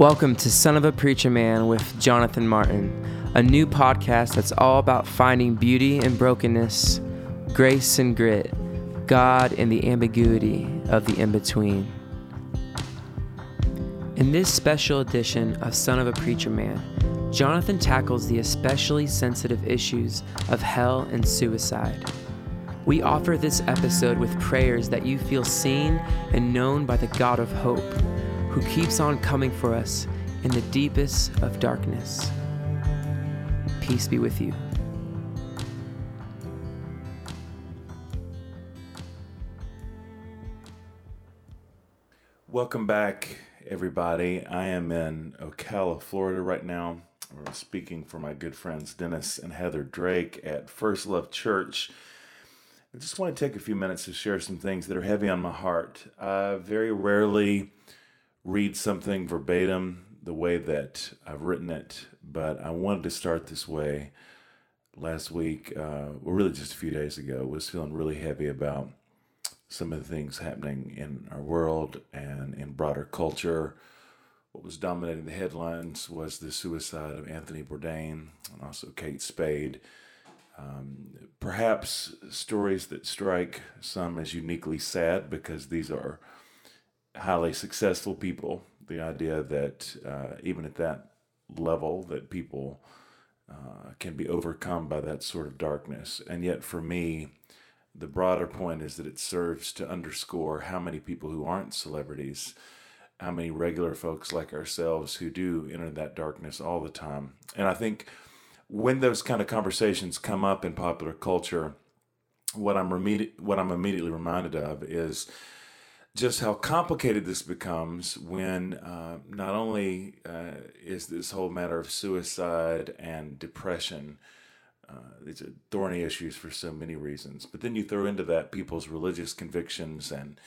Welcome to Son of a Preacher Man with Jonathan Martin, a new podcast that's all about finding beauty in brokenness, grace and grit, God in the ambiguity of the in between. In this special edition of Son of a Preacher Man, Jonathan tackles the especially sensitive issues of hell and suicide. We offer this episode with prayers that you feel seen and known by the God of hope, who keeps on coming for us in the deepest of darkness. Peace be with you. Welcome back, everybody. I am in Ocala, Florida right now. We're speaking for my good friends Dennis and Heather Drake at First Love Church. I just want to take a few minutes to share some things that are heavy on my heart. Very rarely read something verbatim the way that I've written it, but I wanted to start this way. Last week, uh, well, really just a few days ago, was feeling really heavy about some of the things happening in our world and in broader culture. What was dominating the headlines was the suicide of Anthony Bourdain and also Kate Spade. Um, perhaps stories that strike some as uniquely sad because these are highly successful people. The idea that uh, even at that level, that people uh, can be overcome by that sort of darkness, and yet for me, the broader point is that it serves to underscore how many people who aren't celebrities, how many regular folks like ourselves who do enter that darkness all the time. And I think when those kind of conversations come up in popular culture, what I'm what I'm immediately reminded of is just how complicated this becomes when uh, not only uh, is this whole matter of suicide and depression uh, these are thorny issues for so many reasons. But then you throw into that people's religious convictions and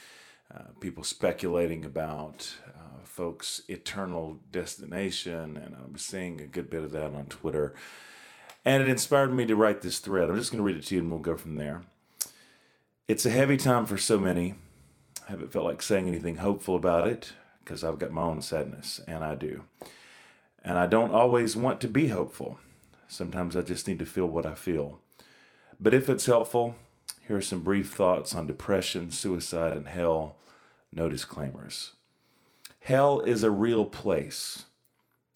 uh, people speculating about uh, folks' eternal destination. And i'm seeing a good bit of that on Twitter. And it inspired me to write this thread. I'm just going to read it to you and we'll go from there. It's a heavy time for so many. I haven't felt like saying anything hopeful about it because I've got my own sadness, and I do. And I don't always want to be hopeful. Sometimes I just need to feel what I feel. But if it's helpful, here are some brief thoughts on depression, suicide, and hell. No disclaimers. Hell is a real place.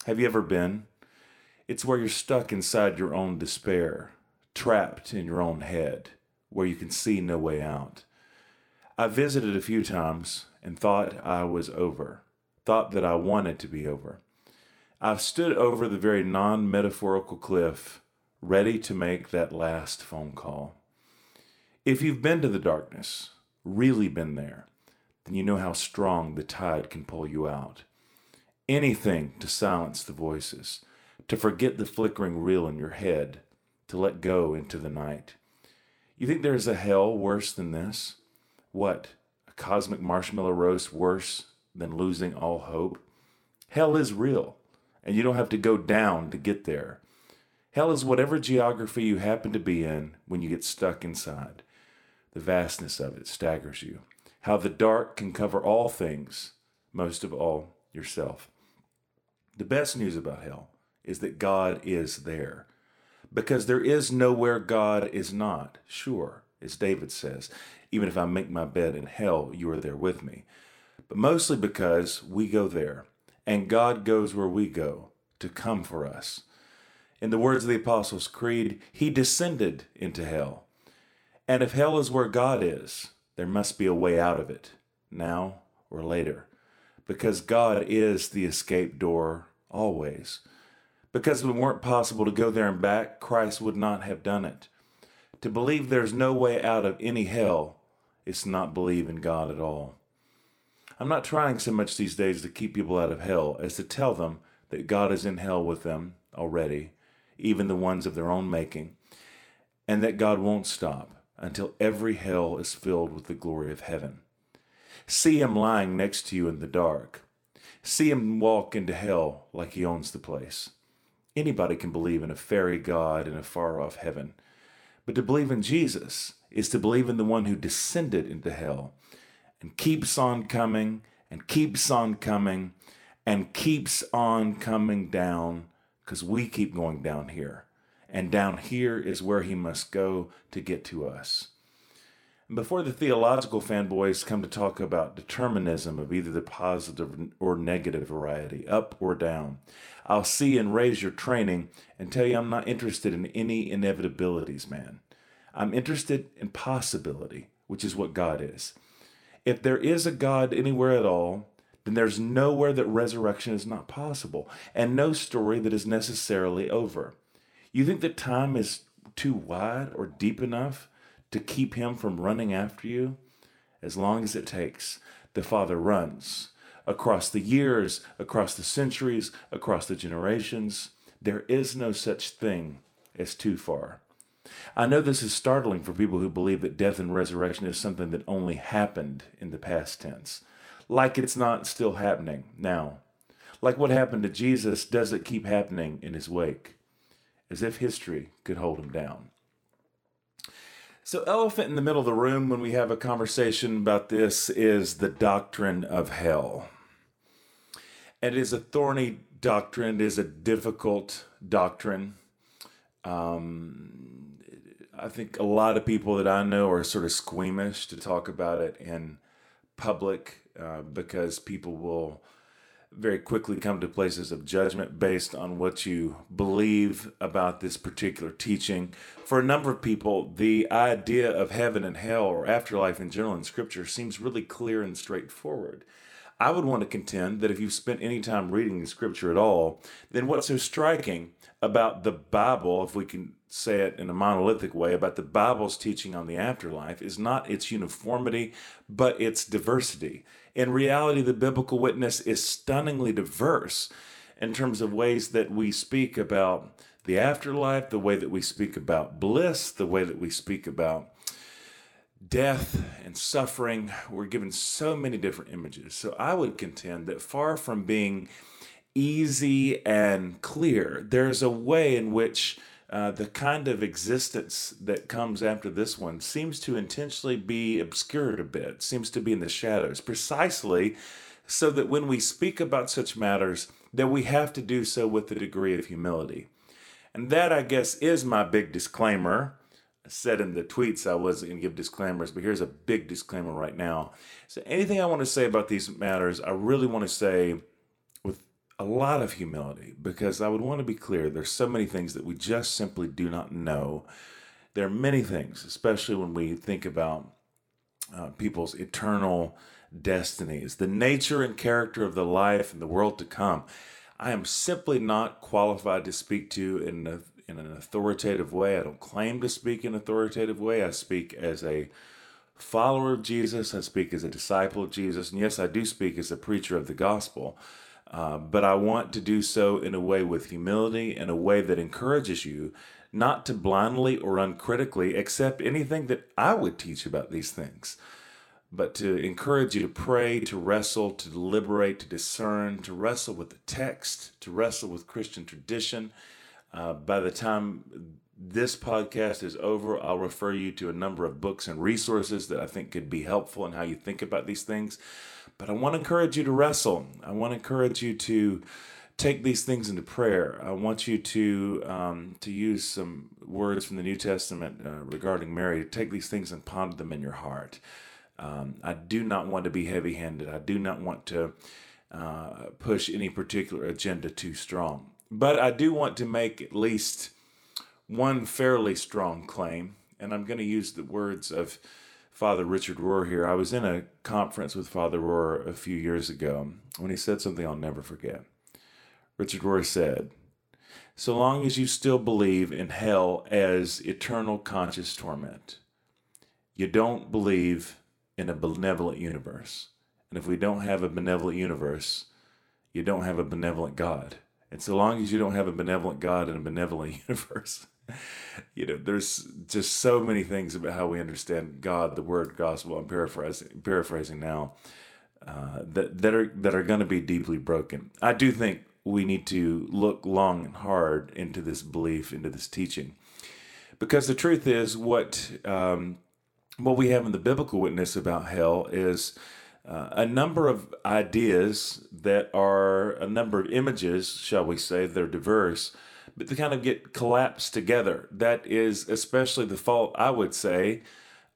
Have you ever been? It's where you're stuck inside your own despair, trapped in your own head, where you can see no way out. I visited a few times and thought I was over, thought that I wanted to be over. I've stood over the very non metaphorical cliff, ready to make that last phone call. If you've been to the darkness, really been there, then you know how strong the tide can pull you out. Anything to silence the voices, to forget the flickering reel in your head, to let go into the night. You think there's a hell worse than this? What, a cosmic marshmallow roast worse than losing all hope? Hell is real and you don't have to go down to get there. Hell is whatever geography you happen to be in when you get stuck inside. The vastness of it staggers you. How the dark can cover all things, most of all, yourself. The best news about hell is that God is there. Because there is nowhere God is not, sure, as David says. Even if I make my bed in hell, you are there with me. But mostly because we go there and God goes where we go to come for us. In the words of the Apostles' Creed, He descended into hell. And if hell is where God is, there must be a way out of it, now or later, because God is the escape door always. Because if it weren't possible to go there and back, Christ would not have done it. To believe there's no way out of any hell is not believe in God at all. I'm not trying so much these days to keep people out of hell as to tell them that God is in hell with them already, even the ones of their own making, and that God won't stop until every hell is filled with the glory of heaven. See him lying next to you in the dark. See him walk into hell like he owns the place. Anybody can believe in a fairy God in a far off heaven. But to believe in Jesus is to believe in the one who descended into hell and keeps on coming and keeps on coming and keeps on coming down because we keep going down here. And down here is where he must go to get to us. Before the theological fanboys come to talk about determinism of either the positive or negative variety, up or down, I'll see and raise your training and tell you I'm not interested in any inevitabilities, man. I'm interested in possibility, which is what God is. If there is a God anywhere at all, then there's nowhere that resurrection is not possible, and no story that is necessarily over. You think that time is too wide or deep enough to keep him from running after you? As long as it takes, the Father runs across the years, across the centuries, across the generations. There is no such thing as too far. I know this is startling for people who believe that death and resurrection is something that only happened in the past tense, like it's not still happening now. Like what happened to Jesus does it keep happening in his wake, as if history could hold him down. So, elephant in the middle of the room when we have a conversation about this is the doctrine of hell. And it is a thorny doctrine, it is a difficult doctrine. Um, I think a lot of people that I know are sort of squeamish to talk about it in public uh, because people will very quickly come to places of judgment based on what you believe about this particular teaching. For a number of people, the idea of heaven and hell or afterlife in general in Scripture seems really clear and straightforward. I would want to contend that if you've spent any time reading the Scripture at all, then what's so striking about the Bible, if we can say it in a monolithic way, about the Bible's teaching on the afterlife is not its uniformity, but its diversity. In reality, the biblical witness is stunningly diverse in terms of ways that we speak about the afterlife, the way that we speak about bliss, the way that we speak about death and suffering. We're given so many different images. So I would contend that far from being easy and clear, there's a way in which uh, the kind of existence that comes after this one seems to intentionally be obscured a bit, seems to be in the shadows, precisely so that when we speak about such matters, that we have to do so with a degree of humility. And that, I guess, is my big disclaimer. I said in the tweets I wasn't going to give disclaimers, but here's a big disclaimer right now. So, anything I want to say about these matters, I really want to say a lot of humility because I would want to be clear there's so many things that we just simply do not know. There are many things, especially when we think about uh, people's eternal destinies, the nature and character of the life and the world to come. I am simply not qualified to speak to in a, in an authoritative way. I don't claim to speak in an authoritative way. I speak as a follower of Jesus. I speak as a disciple of Jesus. And yes, I do speak as a preacher of the gospel. Uh, but I want to do so in a way with humility, in a way that encourages you not to blindly or uncritically accept anything that I would teach about these things, but to encourage you to pray, to wrestle, to deliberate, to discern, to wrestle with the text, to wrestle with Christian tradition. Uh, by the time this podcast is over, I'll refer you to a number of books and resources that I think could be helpful in how you think about these things. But I want to encourage you to wrestle. I want to encourage you to take these things into prayer. I want you to um, to use some words from the New Testament uh, regarding Mary. Take these things and ponder them in your heart. Um, I do not want to be heavy-handed. I do not want to uh, push any particular agenda too strong. But I do want to make at least one fairly strong claim, and I'm going to use the words of Father Richard Rohr here. I was in a conference with Father Rohr a few years ago when he said something I'll never forget. Richard Rohr said, So long as you still believe in hell as eternal conscious torment, you don't believe in a benevolent universe. And if we don't have a benevolent universe, you don't have a benevolent God. And so long as you don't have a benevolent God and a benevolent universe, you know, there's just so many things about how we understand God, the word gospel. I'm paraphrasing, paraphrasing now. Uh, that that are that are going to be deeply broken. I do think we need to look long and hard into this belief, into this teaching, because the truth is what um, what we have in the biblical witness about hell is uh, a number of ideas that are a number of images, shall we say, they're diverse, but they kind of get collapsed together. That is especially the fault, I would say,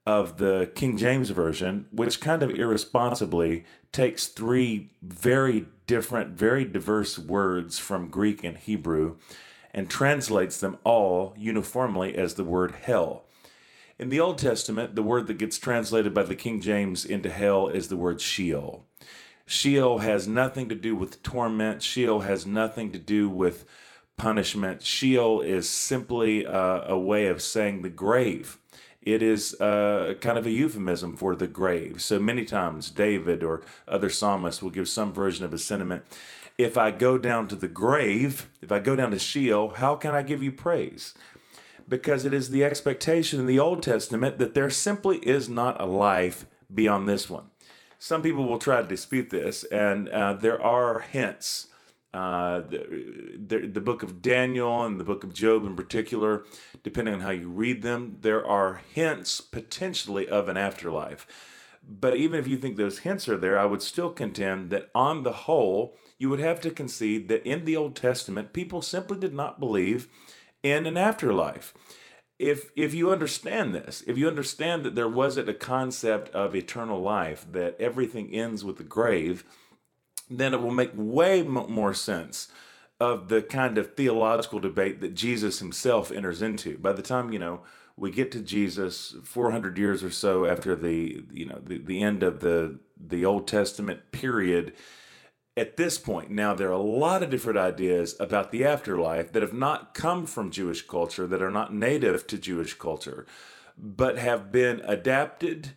of the King James Version, which kind of irresponsibly takes three very different, very diverse words from Greek and Hebrew and translates them all uniformly as the word hell. In the Old Testament, the word that gets translated by the King James into hell is the word Sheol. Sheol has nothing to do with torment, Sheol has nothing to do with punishment. Sheol is simply a, a way of saying the grave. It is uh, kind of a euphemism for the grave. So many times, David or other psalmists will give some version of a sentiment. If I go down to the grave, if I go down to Sheol, how can I give you praise? because it is the expectation in the Old Testament that there simply is not a life beyond this one. Some people will try to dispute this, and uh, there are hints. Uh, the, the, the, book of Daniel and the book of Job, in particular, depending on how you read them, there are hints potentially of an afterlife. But even if you think those hints are there, I would still contend that on the whole, you would have to concede that in the Old Testament, people simply did not believe in an afterlife. If if you understand this, if you understand that there wasn't a concept of eternal life, that everything ends with the grave, then it will make way more sense of the kind of theological debate that Jesus himself enters into. By the time, you know, we get to Jesus 400 years or so after the, you know, the, the end of the the Old Testament period, at this point, now there are a lot of different ideas about the afterlife that have not come from Jewish culture, that are not native to Jewish culture, but have been adapted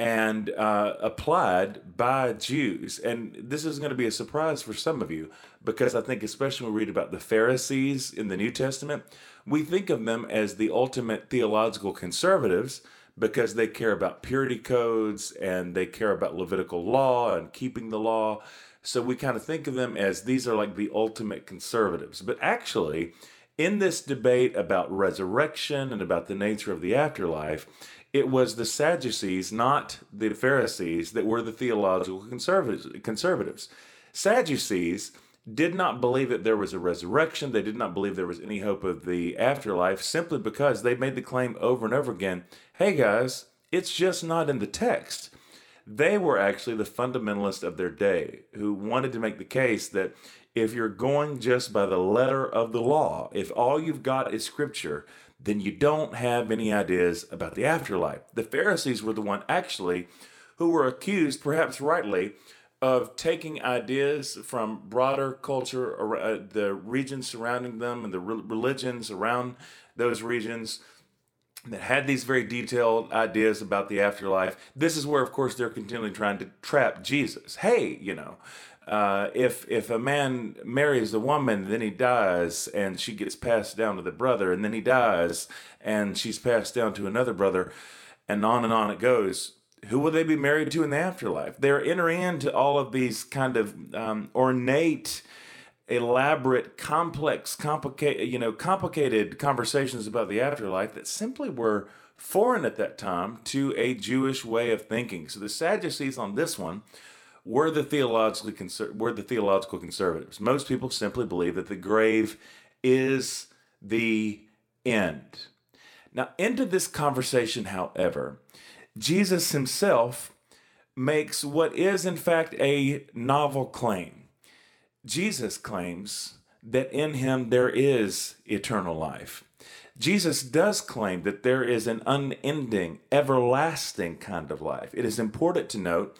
and uh, applied by Jews. And this is going to be a surprise for some of you because I think, especially when we read about the Pharisees in the New Testament, we think of them as the ultimate theological conservatives because they care about purity codes and they care about Levitical law and keeping the law. So we kind of think of them as these are like the ultimate conservatives. But actually, in this debate about resurrection and about the nature of the afterlife, it was the Sadducees, not the Pharisees, that were the theological conservatives. Sadducees did not believe that there was a resurrection. They did not believe there was any hope of the afterlife simply because they made the claim over and over again hey guys, it's just not in the text. They were actually the fundamentalists of their day who wanted to make the case that if you're going just by the letter of the law, if all you've got is scripture, then you don't have any ideas about the afterlife. The Pharisees were the one actually who were accused, perhaps rightly, of taking ideas from broader culture, uh, the regions surrounding them, and the religions around those regions that had these very detailed ideas about the afterlife. This is where, of course, they're continually trying to trap Jesus. Hey, you know, uh, if if a man marries a woman, then he dies, and she gets passed down to the brother, and then he dies, and she's passed down to another brother, and on and on it goes. Who will they be married to in the afterlife? They're entering into all of these kind of um, ornate elaborate, complex, complicated, you know, complicated conversations about the afterlife that simply were foreign at that time to a Jewish way of thinking. So the Sadducees on this one were the theologically conser- were the theological conservatives. Most people simply believe that the grave is the end. Now, into this conversation, however, Jesus himself makes what is in fact a novel claim. Jesus claims that in him there is eternal life. Jesus does claim that there is an unending, everlasting kind of life. It is important to note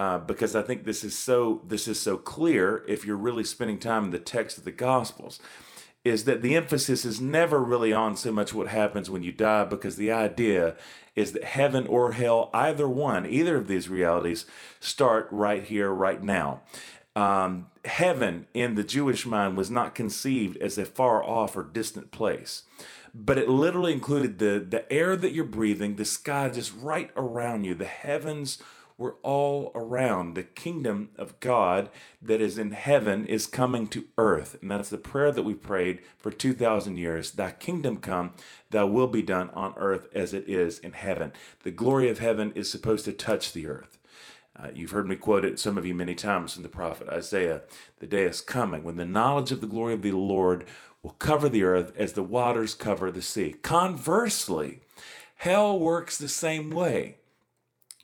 uh, because I think this is so this is so clear if you're really spending time in the text of the Gospels, is that the emphasis is never really on so much what happens when you die, because the idea is that heaven or hell, either one, either of these realities, start right here, right now. Um, heaven in the Jewish mind was not conceived as a far off or distant place, but it literally included the, the air that you're breathing, the sky just right around you. The heavens were all around. The kingdom of God that is in heaven is coming to earth. And that's the prayer that we prayed for 2,000 years. Thy kingdom come, thy will be done on earth as it is in heaven. The glory of heaven is supposed to touch the earth. Uh, you've heard me quote it, some of you, many times from the prophet Isaiah. The day is coming when the knowledge of the glory of the Lord will cover the earth as the waters cover the sea. Conversely, hell works the same way.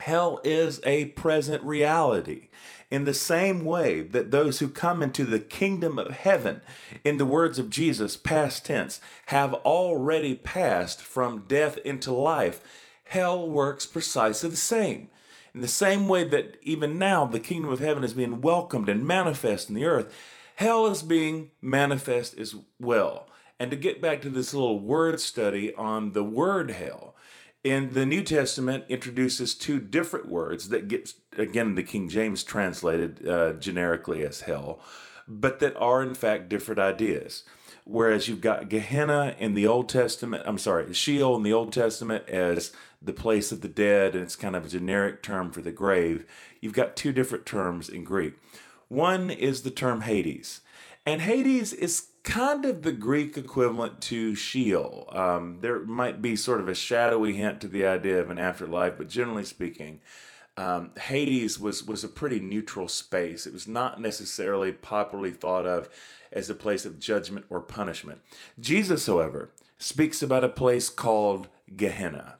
Hell is a present reality. In the same way that those who come into the kingdom of heaven, in the words of Jesus, past tense, have already passed from death into life, hell works precisely the same. In the same way that even now the kingdom of heaven is being welcomed and manifest in the earth, hell is being manifest as well. And to get back to this little word study on the word hell, in the New Testament introduces two different words that get again the King James translated uh, generically as hell, but that are in fact different ideas. Whereas you've got Gehenna in the Old Testament, I'm sorry, Sheol in the Old Testament as the place of the dead, and it's kind of a generic term for the grave. You've got two different terms in Greek. One is the term Hades, and Hades is kind of the Greek equivalent to Sheol. Um, there might be sort of a shadowy hint to the idea of an afterlife, but generally speaking, um, Hades was was a pretty neutral space. It was not necessarily popularly thought of as a place of judgment or punishment. Jesus, however, speaks about a place called Gehenna.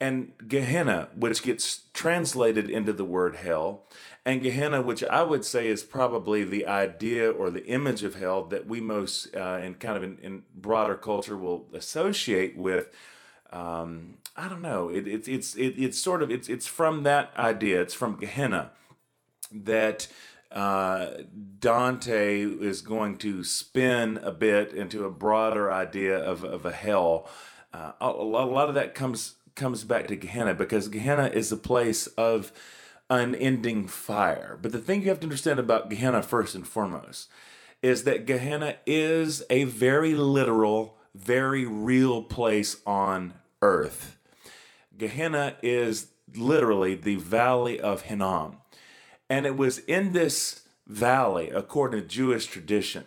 And Gehenna, which gets translated into the word hell, and Gehenna, which I would say is probably the idea or the image of hell that we most, uh, in kind of in, in, broader culture, will associate with. Um, I don't know. It, it, it's it, it's sort of it's it's from that idea. It's from Gehenna that uh, Dante is going to spin a bit into a broader idea of, of a hell. Uh, a, a lot of that comes comes back to Gehenna because Gehenna is a place of unending fire. But the thing you have to understand about Gehenna, first and foremost, is that Gehenna is a very literal, very real place on earth. Gehenna is literally the valley of Hinnom. And it was in this valley, according to Jewish tradition,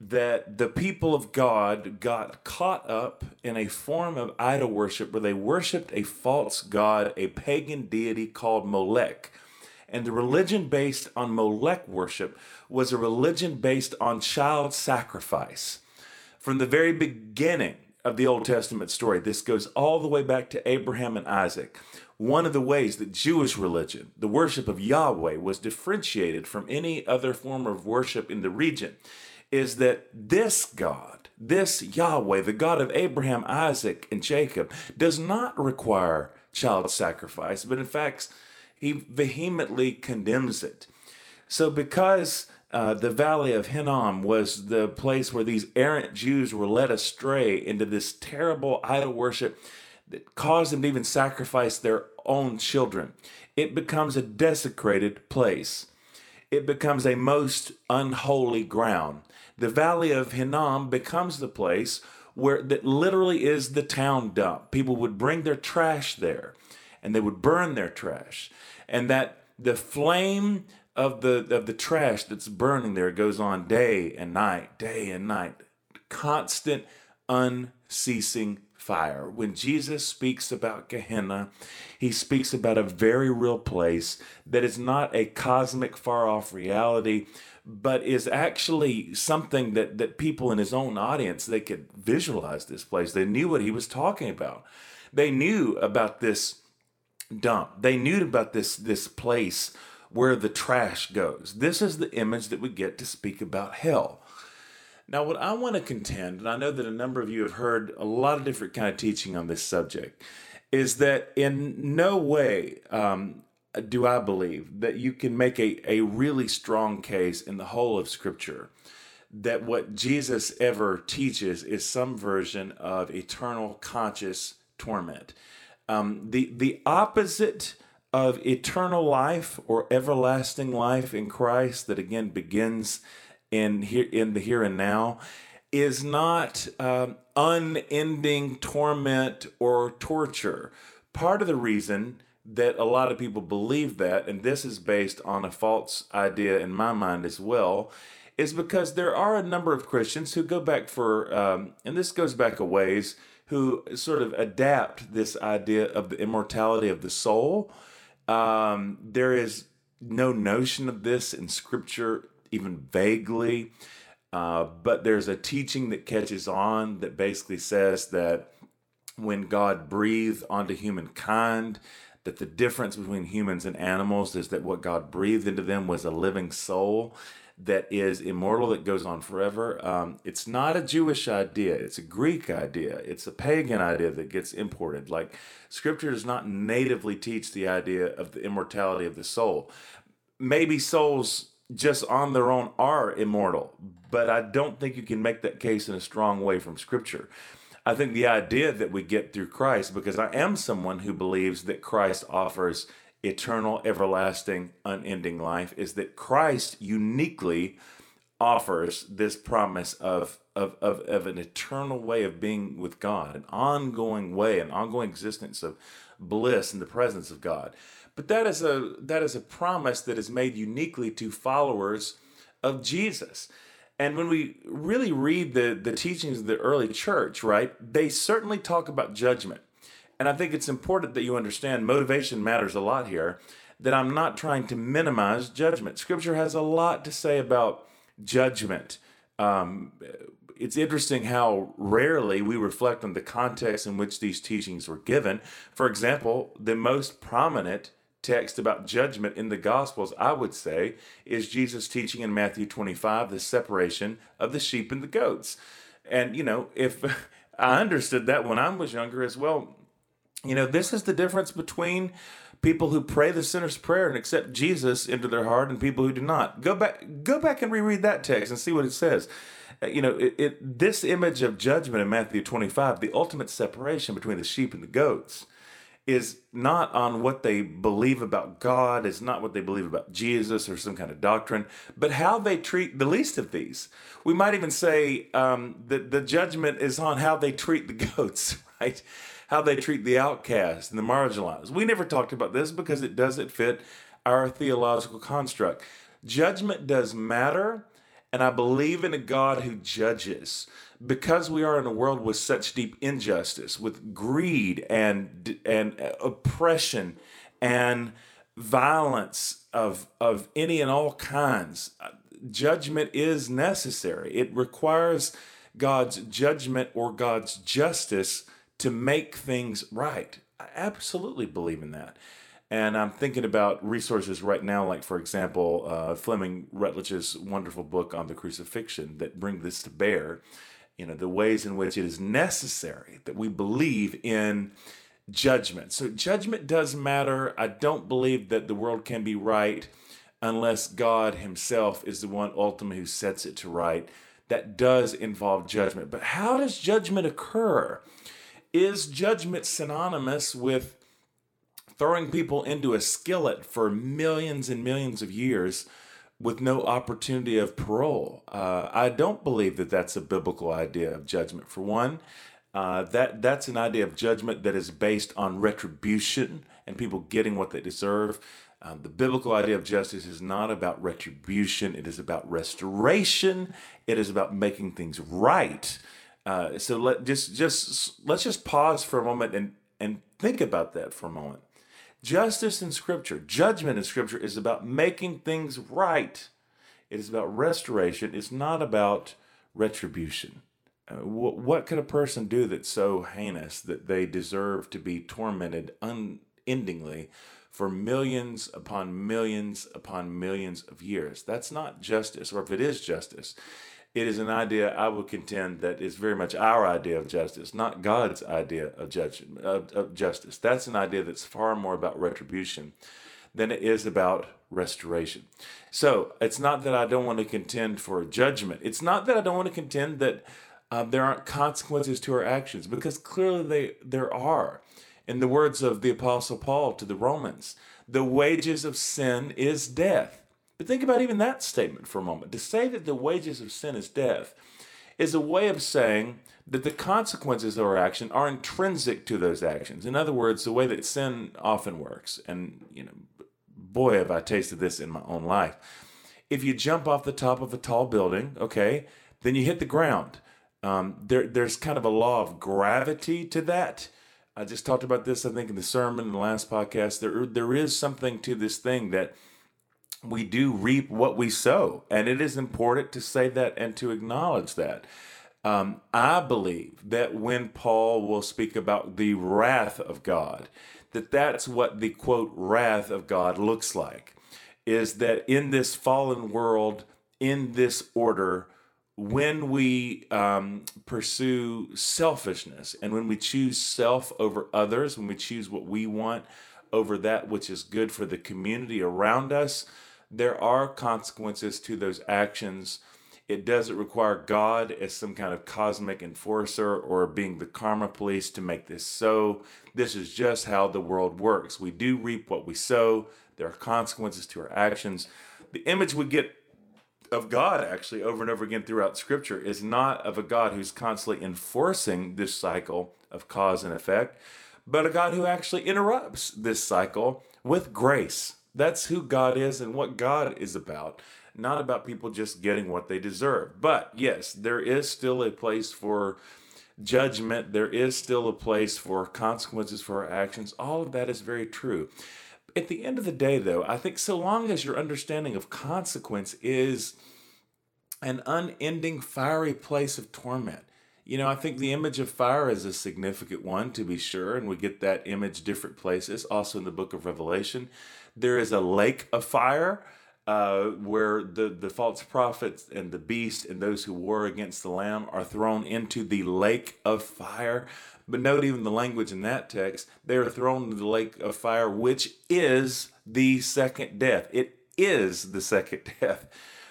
that the people of God got caught up in a form of idol worship where they worshiped a false god, a pagan deity called Molech. And the religion based on Molech worship was a religion based on child sacrifice. From the very beginning of the Old Testament story, this goes all the way back to Abraham and Isaac. One of the ways that Jewish religion, the worship of Yahweh, was differentiated from any other form of worship in the region is that this God, this Yahweh, the God of Abraham, Isaac, and Jacob, does not require child sacrifice, but in fact, he vehemently condemns it. So, because uh, the valley of Hinnom was the place where these errant Jews were led astray into this terrible idol worship that caused them to even sacrifice their own children. It becomes a desecrated place. It becomes a most unholy ground the valley of Hinnom becomes the place where that literally is the town dump. People would bring their trash there and they would burn their trash. And that the flame of the of the trash that's burning there goes on day and night, day and night. Constant, unceasing fire. When Jesus speaks about Gehenna, he speaks about a very real place that is not a cosmic far off reality, but is actually something that that people in his own audience they could visualize this place. They knew what he was talking about. They knew about this dump. They knew about this this place where the trash goes. This is the image that we get to speak about hell. Now, what I want to contend, and I know that a number of you have heard a lot of different kind of teaching on this subject, is that in no way um, do I believe that you can make a, a really strong case in the whole of Scripture that what Jesus ever teaches is some version of eternal conscious torment. Um, the, the opposite of eternal life or everlasting life in Christ, that again begins in here in the here and now, is not um, unending torment or torture. Part of the reason that a lot of people believe that, and this is based on a false idea in my mind as well, is because there are a number of Christians who go back for, um, and this goes back a ways, who sort of adapt this idea of the immortality of the soul. Um, there is no notion of this in Scripture, even vaguely. Uh, but there's a teaching that catches on that basically says that when God breathed onto humankind, that the difference between humans and animals is that what God breathed into them was a living soul that is immortal, that goes on forever. Um, it's not a Jewish idea, it's a Greek idea, it's a pagan idea that gets imported. Like, scripture does not natively teach the idea of the immortality of the soul. Maybe souls just on their own are immortal, but I don't think you can make that case in a strong way from scripture. I think the idea that we get through Christ, because I am someone who believes that Christ offers eternal, everlasting, unending life, is that Christ uniquely offers this promise of, of, of, of an eternal way of being with God, an ongoing way, an ongoing existence of bliss in the presence of God. But that is a that is a promise that is made uniquely to followers of Jesus. And when we really read the, the teachings of the early church, right, they certainly talk about judgment. And I think it's important that you understand motivation matters a lot here, that I'm not trying to minimize judgment. Scripture has a lot to say about judgment. Um, it's interesting how rarely we reflect on the context in which these teachings were given. For example, the most prominent text about judgment in the Gospels, I would say, is Jesus teaching in Matthew 25 the separation of the sheep and the goats. And, you know, if I understood that when I was younger as well, you know, this is the difference between people who pray the sinner's prayer and accept Jesus into their heart and people who do not. Go back go back and reread that text and see what it says. Uh, you know, it, it this image of judgment in Matthew 25, the ultimate separation between the sheep and the goats is not on what they believe about God, it's not what they believe about Jesus or some kind of doctrine, but how they treat the least of these. We might even say um, that the judgment is on how they treat the goats, right? How they treat the outcast and the marginalized. We never talked about this because it doesn't fit our theological construct. Judgment does matter, and I believe in a God who judges because we are in a world with such deep injustice, with greed and and oppression and violence of of any and all kinds, judgment is necessary. It requires God's judgment or God's justice to make things right. I absolutely believe in that. And I'm thinking about resources right now, like, for example, uh, Fleming Rutledge's wonderful book on the crucifixion that bring this to bear you know, the ways in which it is necessary that we believe in judgment. So judgment does matter. I don't believe that the world can be right unless God himself is the one ultimately who sets it to right. That does involve judgment. But how does judgment occur? Is judgment synonymous with throwing people into a skillet for millions and millions of years with no opportunity of parole. Uh, I don't believe that that's a biblical idea of judgment. For one, uh, that that's an idea of judgment that is based on retribution and people getting what they deserve. Uh, the biblical idea of justice is not about retribution; it is about restoration. It is about making things right. Uh, so let just just let's just pause for a moment and and think about that for a moment. Justice in Scripture, judgment in Scripture is about making things right. It is about restoration. It's not about retribution. Uh, what, what could a person do that's so heinous that they deserve to be tormented unendingly for millions upon millions upon millions of years? That's not justice, or if it is justice, it is an idea I would contend that is very much our idea of justice, not God's idea of, judgment, of, of justice. That's an idea that's far more about retribution than it is about restoration. So it's not that I don't want to contend for judgment. It's not that I don't want to contend that uh, there aren't consequences to our actions, because clearly they, there are. In the words of the Apostle Paul to the Romans, the wages of sin is death. But think about even that statement for a moment. To say that the wages of sin is death is a way of saying that the consequences of our action are intrinsic to those actions. In other words, the way that sin often works, and you know, boy, have I tasted this in my own life. If you jump off the top of a tall building, okay, then you hit the ground. Um, there, there's kind of a law of gravity to that. I just talked about this, I think, in the sermon in the last podcast. There, there is something to this thing that we do reap what we sow. And it is important to say that and to acknowledge that. Um, I believe that when Paul will speak about the wrath of God, that that's what the quote wrath of God looks like is that in this fallen world, in this order, when we um, pursue selfishness and when we choose self over others, when we choose what we want over that which is good for the community around us, there are consequences to those actions. It doesn't require God as some kind of cosmic enforcer or being the karma police to make this so. This is just how the world works. We do reap what we sow. There are consequences to our actions. The image we get of God, actually, over and over again throughout Scripture, is not of a God who's constantly enforcing this cycle of cause and effect, but a God who actually interrupts this cycle with grace. That's who God is and what God is about, not about people just getting what they deserve. But yes, there is still a place for judgment, there is still a place for consequences for our actions. All of that is very true. At the end of the day, though, I think so long as your understanding of consequence is an unending fiery place of torment. You know, I think the image of fire is a significant one to be sure, and we get that image different places. Also in the book of Revelation, there is a lake of fire uh, where the, the false prophets and the beast and those who war against the Lamb are thrown into the lake of fire. But note even the language in that text, they are thrown into the lake of fire, which is the second death. It is the second death.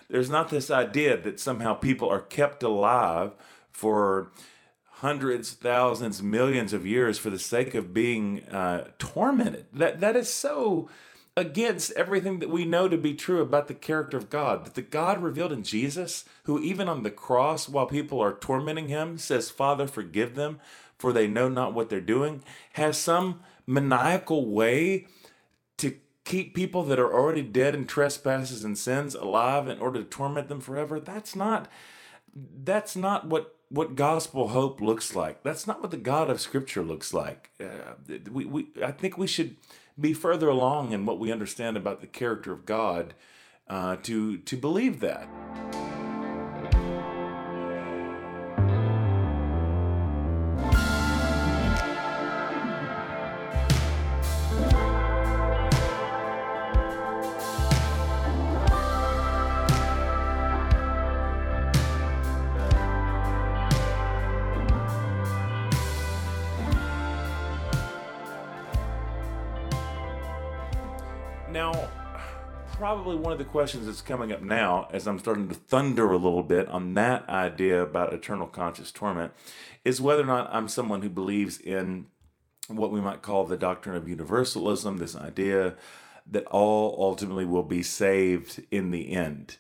There's not this idea that somehow people are kept alive for hundreds, thousands, millions of years for the sake of being uh, tormented. That that is so against everything that we know to be true about the character of God. That the God revealed in Jesus, who even on the cross, while people are tormenting him, says, Father, forgive them, for they know not what they're doing, has some maniacal way to keep people that are already dead in trespasses and sins alive in order to torment them forever. That's not that's not what what gospel hope looks like. That's not what the God of Scripture looks like. Uh, we, we, I think we should be further along in what we understand about the character of God uh, to to believe that. One of the questions that's coming up now, as I'm starting to thunder a little bit on that idea about eternal conscious torment, is whether or not I'm someone who believes in what we might call the doctrine of universalism, this idea that all ultimately will be saved in the end.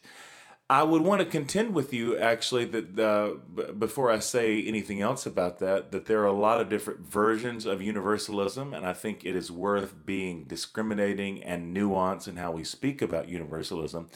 I would want to contend with you actually that uh, b- before I say anything else about that, that there are a lot of different versions of universalism, and I think it is worth being discriminating and nuanced in how we speak about universalism.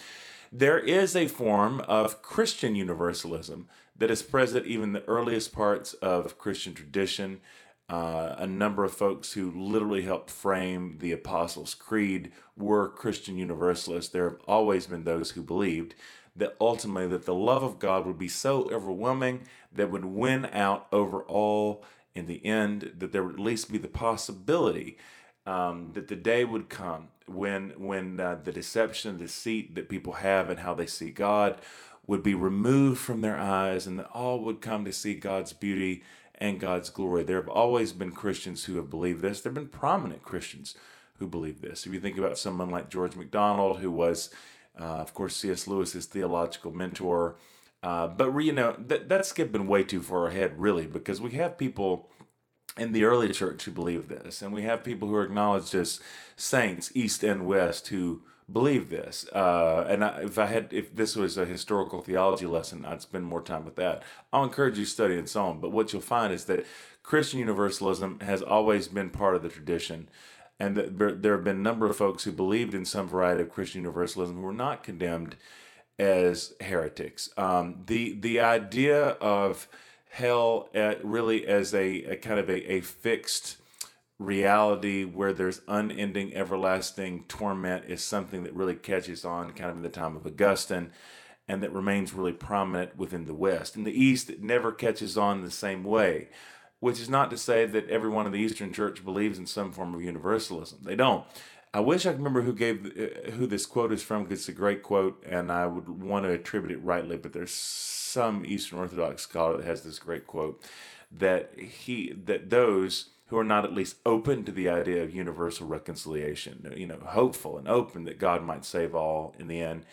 There is a form of Christian universalism that is present even in the earliest parts of Christian tradition. Uh, a number of folks who literally helped frame the Apostles' Creed were Christian Universalists. There have always been those who believed that ultimately that the love of God would be so overwhelming that would win out over all in the end, that there would at least be the possibility um, that the day would come when when uh, the deception and deceit that people have and how they see God would be removed from their eyes and that all would come to see God's beauty and God's glory. There have always been Christians who have believed this. There have been prominent Christians who believe this. If you think about someone like George MacDonald, who was of course, C.S. Lewis is theological mentor. Uh, but you know that that's skipping way too far ahead, really, because we have people in the early church who believe this, and we have people who are acknowledged as saints, east and west, who believe this. Uh, and I, if I had, if this was a historical theology lesson, I'd spend more time with that. I'll encourage you to study and so on. But what you'll find is that Christian universalism has always been part of the tradition and there have been a number of folks who believed in some variety of Christian universalism who were not condemned as heretics. Um, the the idea of hell at really as a, a kind of a, a fixed reality where there's unending, everlasting torment is something that really catches on kind of in the time of Augustine and that remains really prominent within the West. In the East, it never catches on the same way, which is not to say that everyone in the Eastern Church believes in some form of universalism. They don't. I wish I could remember who gave uh, who this quote is from because it's a great quote, and I would want to attribute it rightly. But there's some Eastern Orthodox scholar that has this great quote that he that those who are not at least open to the idea of universal reconciliation, you know, hopeful and open that God might save all in the end,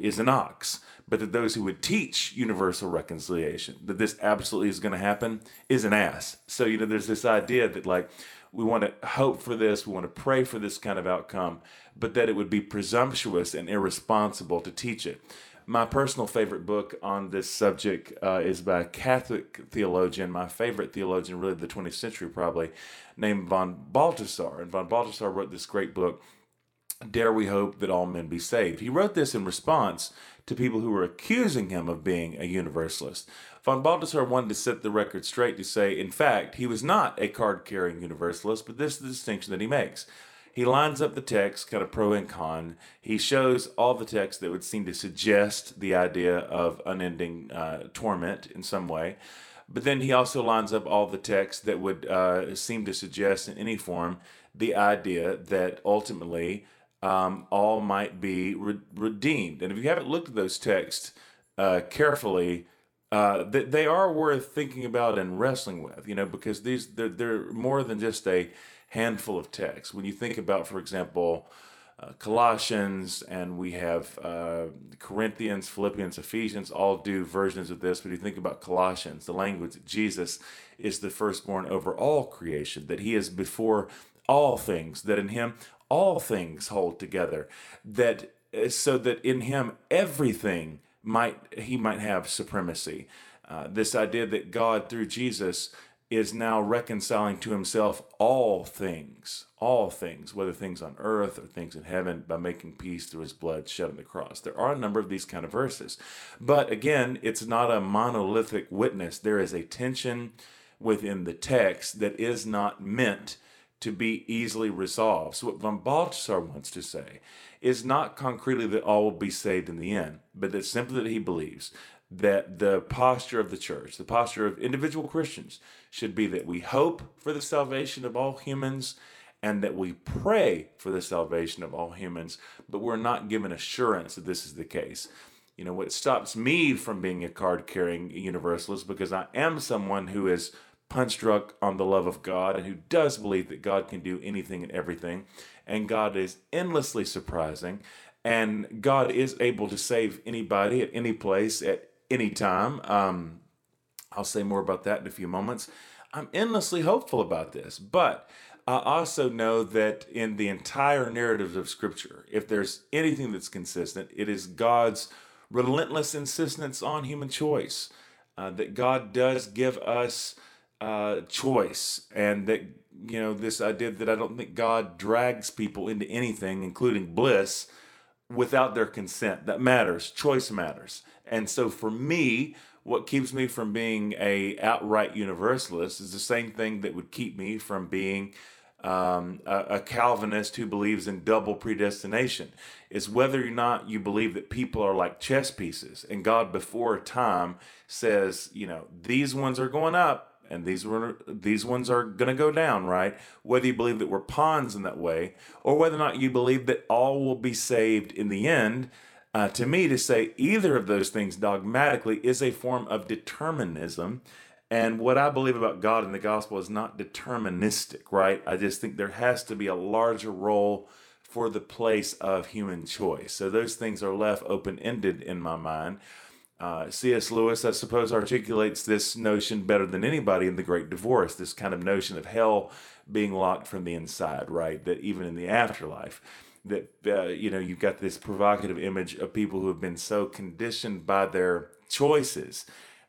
is an ox. But that those who would teach universal reconciliation, that this absolutely is going to happen, is an ass. So, you know, there's this idea that, like, we want to hope for this, we want to pray for this kind of outcome, but that it would be presumptuous and irresponsible to teach it. My personal favorite book on this subject uh, is by a Catholic theologian, my favorite theologian, really, of the 20th century, probably, named von Balthasar. And von Balthasar wrote this great book, Dare We Hope That All Men Be Saved. He wrote this in response to people who were accusing him of being a universalist. Von Balthasar wanted to set the record straight to say, in fact, he was not a card carrying universalist, but this is the distinction that he makes he lines up the text, kind of pro and con. He shows all the text that would seem to suggest the idea of unending uh, torment in some way. But then he also lines up all the text that would uh, seem to suggest in any form the idea that ultimately um, all might be re- redeemed. And if you haven't looked at those texts uh, carefully, uh, they are worth thinking about and wrestling with, you know, because these they're, they're more than just a handful of texts. When you think about, for example, uh, Colossians and we have uh, Corinthians, Philippians, Ephesians, all do versions of this. But you think about Colossians, the language that Jesus is the firstborn over all creation, that he is before all things, that in him all things hold together, that uh, so that in him everything might he might have supremacy. Uh, this idea that God through Jesus is now reconciling to himself all things, all things, whether things on earth or things in heaven, by making peace through his blood shed on the cross. There are a number of these kind of verses. But again, it's not a monolithic witness. There is a tension within the text that is not meant to be easily resolved. So, what von Balthasar wants to say is not concretely that all will be saved in the end, but that simply that he believes that the posture of the church, the posture of individual Christians, should be that we hope for the salvation of all humans and that we pray for the salvation of all humans, but we're not given assurance that this is the case. You know, what stops me from being a card carrying universalist because I am someone who is punch drunk on the love of God and who does believe that God can do anything and everything, and God is endlessly surprising, and God is able to save anybody at any place at anytime. Um, I'll say more about that in a few moments. I'm endlessly hopeful about this, but I also know that in the entire narrative of Scripture, if there's anything that's consistent, it is God's relentless insistence on human choice. Uh, that God does give us uh, choice, and that you know this idea that I don't think God drags people into anything, including bliss, without their consent. That matters. Choice matters. And so for me, what keeps me from being a outright universalist is the same thing that would keep me from being um, a, a, Calvinist who believes in double predestination. Is whether or not you believe that people are like chess pieces, and God before time says, you know, these ones are going up, and these were these ones are going to go down, right? Whether you believe that we're pawns in that way, or whether or not you believe that all will be saved in the end, uh, to me, to say either of those things dogmatically is a form of determinism. And what I believe about God and the gospel is not deterministic, right? I just think there has to be a larger role for the place of human choice. So those things are left open ended in my mind. Uh, C.S. Lewis, I suppose, articulates this notion better than anybody in The Great Divorce, this kind of notion of hell being locked from the inside, right? That even in the afterlife, that, uh, you know, you've got this provocative image of people who have been so conditioned by their choices.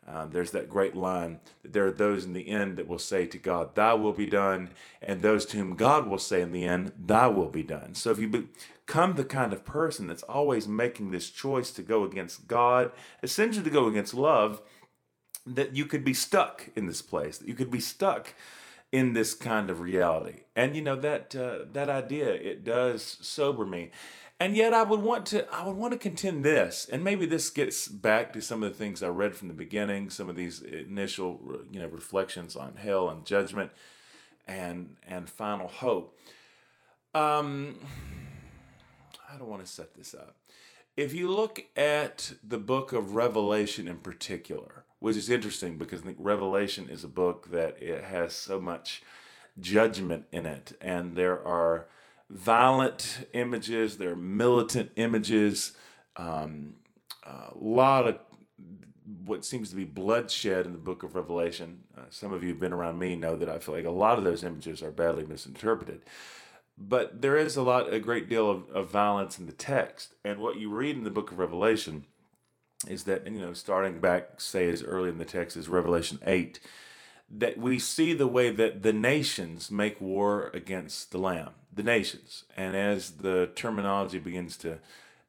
Uh, there's that great line that there are those in the end that will say to God, Thy will be done, and those to whom God will say in the end, Thy will be done. So if you become the kind of person that's always making this choice to go against God, essentially to go against love, that you could be stuck in this place, that you could be stuck in this kind of reality. And you know that uh, that idea it does sober me. And yet I would want to I would want to contend this. And maybe this gets back to some of the things I read from the beginning, some of these initial you know reflections on hell and judgment and and final hope. Um I don't want to set this up. If you look at the book of Revelation in particular, which is interesting because I think Revelation is a book that it has so much judgment in it, and there are violent images, there are militant images, um, a lot of what seems to be bloodshed in the book of Revelation. Uh, some of you who've been around me know that I feel like a lot of those images are badly misinterpreted. But there is a lot, a great deal of, of violence in the text. And what you read in the book of Revelation is that, you know, starting back, say, as early in the text as Revelation 8, that we see the way that the nations make war against the Lamb, the nations. And as the terminology begins to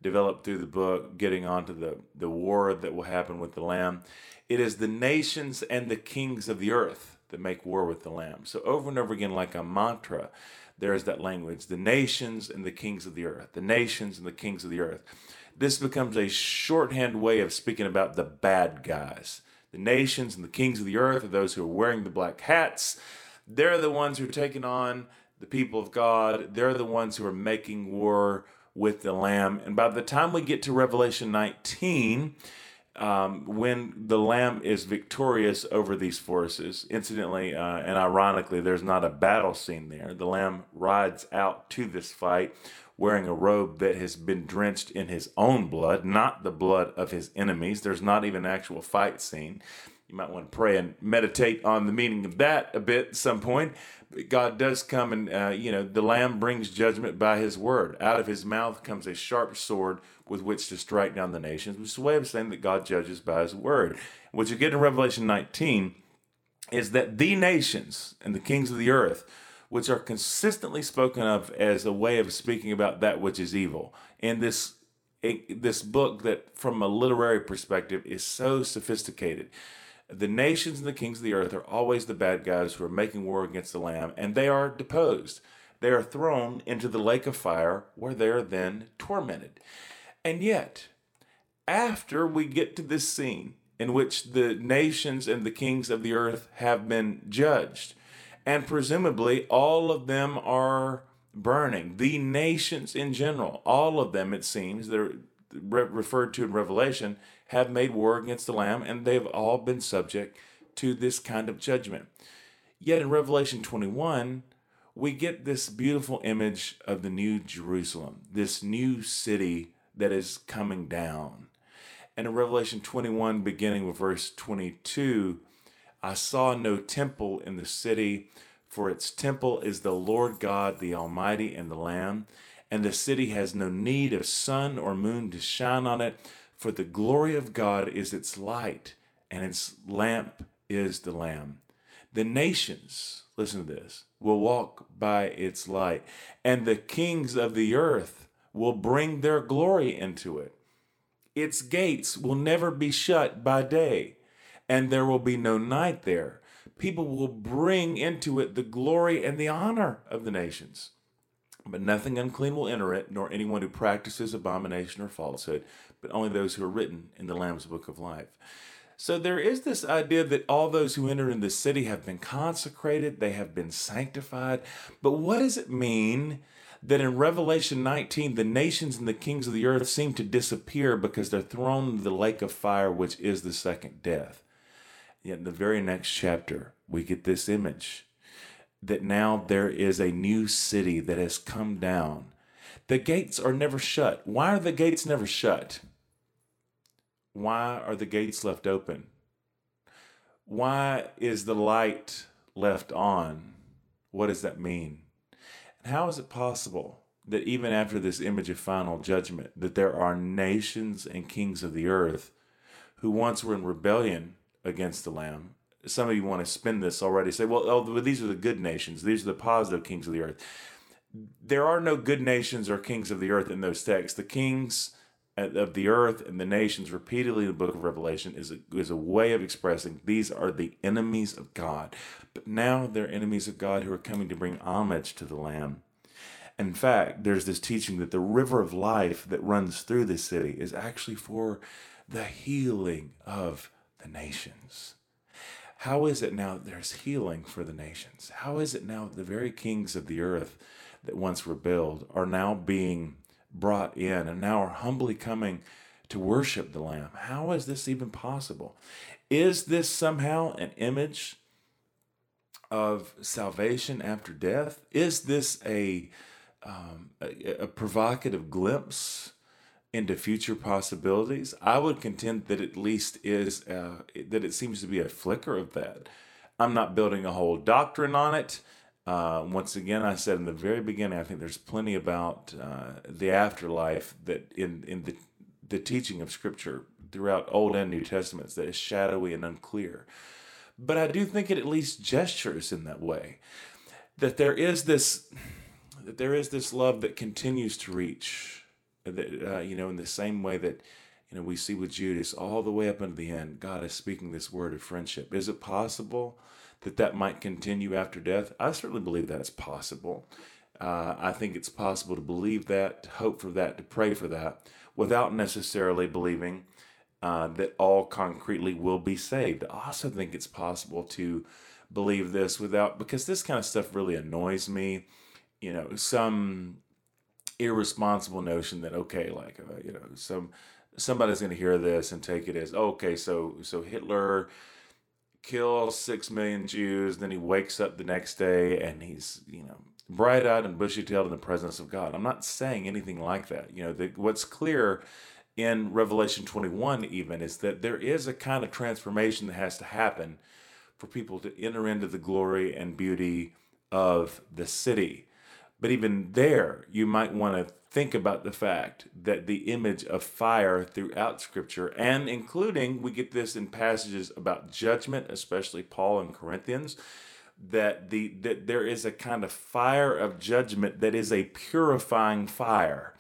develop through the book, getting onto the, the war that will happen with the Lamb, it is the nations and the kings of the earth that make war with the Lamb. So over and over again, like a mantra, there is that language the nations and the kings of the earth, the nations and the kings of the earth. This becomes a shorthand way of speaking about the bad guys. The nations and the kings of the earth are those who are wearing the black hats. They're the ones who are taking on the people of God. They're the ones who are making war with the Lamb. And by the time we get to Revelation 19, um, when the Lamb is victorious over these forces, incidentally uh, and ironically, there's not a battle scene there. The Lamb rides out to this fight wearing a robe that has been drenched in his own blood, not the blood of his enemies. There's not even an actual fight scene. You might want to pray and meditate on the meaning of that a bit at some point. But God does come and, uh, you know, the Lamb brings judgment by his word. Out of his mouth comes a sharp sword with which to strike down the nations, which is a way of saying that God judges by his word. What you get in Revelation 19 is that the nations and the kings of the earth which are consistently spoken of as a way of speaking about that which is evil. In this this book that from a literary perspective is so sophisticated. The nations and the kings of the earth are always the bad guys who are making war against the lamb and they are deposed. They are thrown into the lake of fire where they are then tormented. And yet, after we get to this scene in which the nations and the kings of the earth have been judged, and presumably all of them are burning. The nations in general, all of them, it seems, they're re- referred to in Revelation, have made war against the Lamb, and they've all been subject to this kind of judgment. Yet in Revelation 21, we get this beautiful image of the new Jerusalem, this new city that is coming down. And in Revelation 21, beginning with verse 22, I saw no temple in the city, for its temple is the Lord God, the Almighty, and the Lamb. And the city has no need of sun or moon to shine on it, for the glory of God is its light, and its lamp is the Lamb. The nations, listen to this, will walk by its light, and the kings of the earth will bring their glory into it. Its gates will never be shut by day and there will be no night there. People will bring into it the glory and the honor of the nations. But nothing unclean will enter it, nor anyone who practices abomination or falsehood, but only those who are written in the Lamb's book of life. So there is this idea that all those who enter in the city have been consecrated, they have been sanctified. But what does it mean that in Revelation 19, the nations and the kings of the earth seem to disappear because they're thrown into the lake of fire, which is the second death? Yet in the very next chapter, we get this image that now there is a new city that has come down. The gates are never shut. Why are the gates never shut? Why are the gates left open? Why is the light left on? What does that mean? And how is it possible that even after this image of final judgment, that there are nations and kings of the earth who once were in rebellion against the Lamb. Some of you want to spin this already. Say, well, oh, these are the good nations. These are the positive kings of the earth. There are no good nations or kings of the earth in those texts. The kings uh, of the earth and the nations repeatedly in the book of Revelation is a, is a way of expressing these are the enemies of God. But now they're enemies of God who are coming to bring homage to the Lamb. In fact, there's this teaching that the river of life that runs through this city is actually for the healing of the nations. How is it now that there's healing for the nations? How is it now that the very kings of the earth that once rebelled are now being brought in and now are humbly coming to worship the Lamb? How is this even possible? Is this somehow an image of salvation after death? Is this a, um, a, a provocative glimpse into future possibilities, I would contend that at least is uh, that it seems to be a flicker of that. I'm not building a whole doctrine on it. Uh, once again, I said in the very beginning, I think there's plenty about uh, the afterlife that in in the the teaching of Scripture throughout Old and New Testaments that is shadowy and unclear. But I do think it at least gestures in that way that there is this that there is this love that continues to reach that uh, you know in the same way that you know we see with Judas all the way up into the end God is speaking this word of friendship. Is it possible that that might continue after death? I certainly believe that it's possible. Uh, I think it's possible to believe that to hope for that to pray for that without necessarily believing uh, that all concretely will be saved. I also think it's possible to believe this without because this kind of stuff really annoys me. You know some irresponsible notion that okay, like uh, you know, some somebody's going to hear this and take it as okay, so so Hitler kills six million Jews, then he wakes up the next day and he's you know bright eyed and bushy tailed in the presence of God. I'm not saying anything like that. You know, the, what's clear in Revelation 21 even is that there is a kind of transformation that has to happen for people to enter into the glory and beauty of the city. But even there, you might want to think about the fact that the image of fire throughout Scripture, and including, we get this in passages about judgment, especially Paul and Corinthians, that the that there is a kind of fire of judgment that is a purifying fire.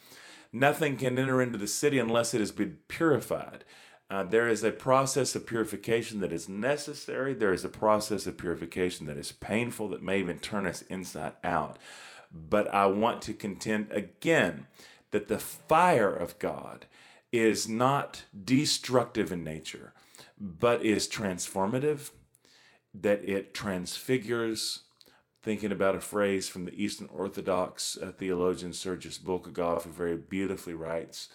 Nothing can enter into the city unless it has been purified. Uh, there is a process of purification that is necessary. There is a process of purification that is painful, that may even turn us inside out. But I want to contend again that the fire of God is not destructive in nature, but is transformative, that it transfigures. Thinking about a phrase from the Eastern Orthodox uh, theologian Sergius Bulgakov, who very beautifully writes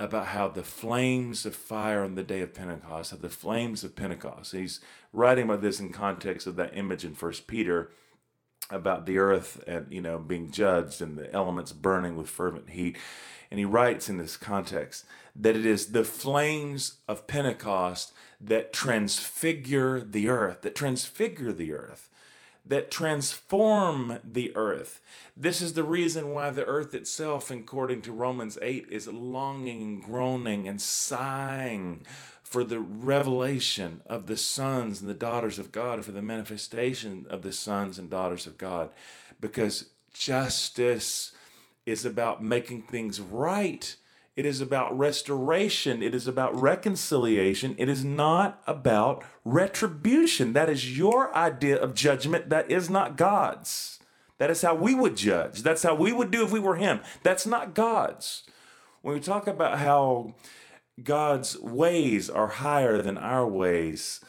about how the flames of fire on the day of Pentecost, how the flames of Pentecost. He's writing about this in context of that image in First Peter about the earth and you know being judged and the elements burning with fervent heat. And he writes in this context that it is the flames of pentecost that transfigure the earth that transfigure the earth that transform the earth. This is the reason why the earth itself according to romans 8 is longing and groaning and sighing for the revelation of the sons and the daughters of God, for the manifestation of the sons and daughters of God, because justice is about making things right. It is about restoration. It is about reconciliation. It is not about retribution. That is your idea of judgment. That is not God's. That is how we would judge. That's how we would do if we were Him. That's not God's. When we talk about how God's ways are higher than our ways,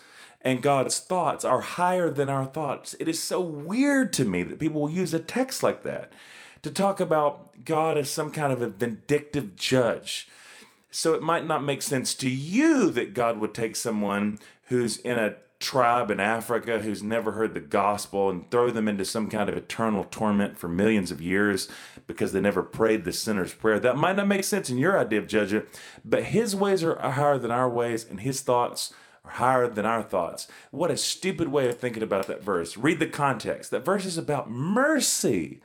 and God's thoughts are higher than our thoughts. It is so weird to me that people will use a text like that to talk about God as some kind of a vindictive judge. So it might not make sense to you that God would take someone who's in a tribe in Africa who's never heard the gospel and throw them into some kind of eternal torment for millions of years because they never prayed the sinner's prayer. That might not make sense in your idea of judgment, but his ways are higher than our ways and his thoughts are higher than our thoughts. What a stupid way of thinking about that verse. Read the context. That verse is about mercy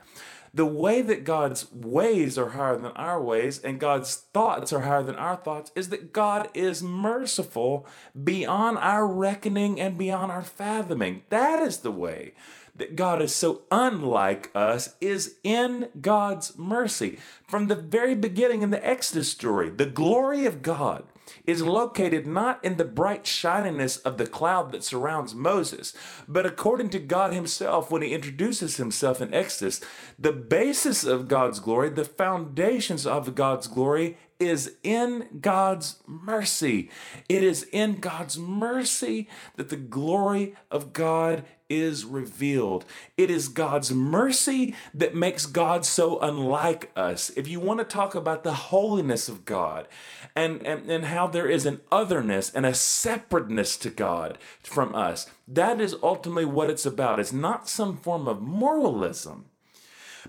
the way that God's ways are higher than our ways and God's thoughts are higher than our thoughts is that God is merciful beyond our reckoning and beyond our fathoming. That is the way that God is so unlike us is in God's mercy. From the very beginning in the Exodus story, the glory of God is located not in the bright shininess of the cloud that surrounds Moses, but according to God Himself, when He introduces Himself in Exodus, the basis of God's glory, the foundations of God's glory is in God's mercy. It is in God's mercy that the glory of God is revealed. It is God's mercy that makes God so unlike us. If you want to talk about the holiness of God and, and, and how there is an otherness and a separateness to God from us, that is ultimately what it's about. It's not some form of moralism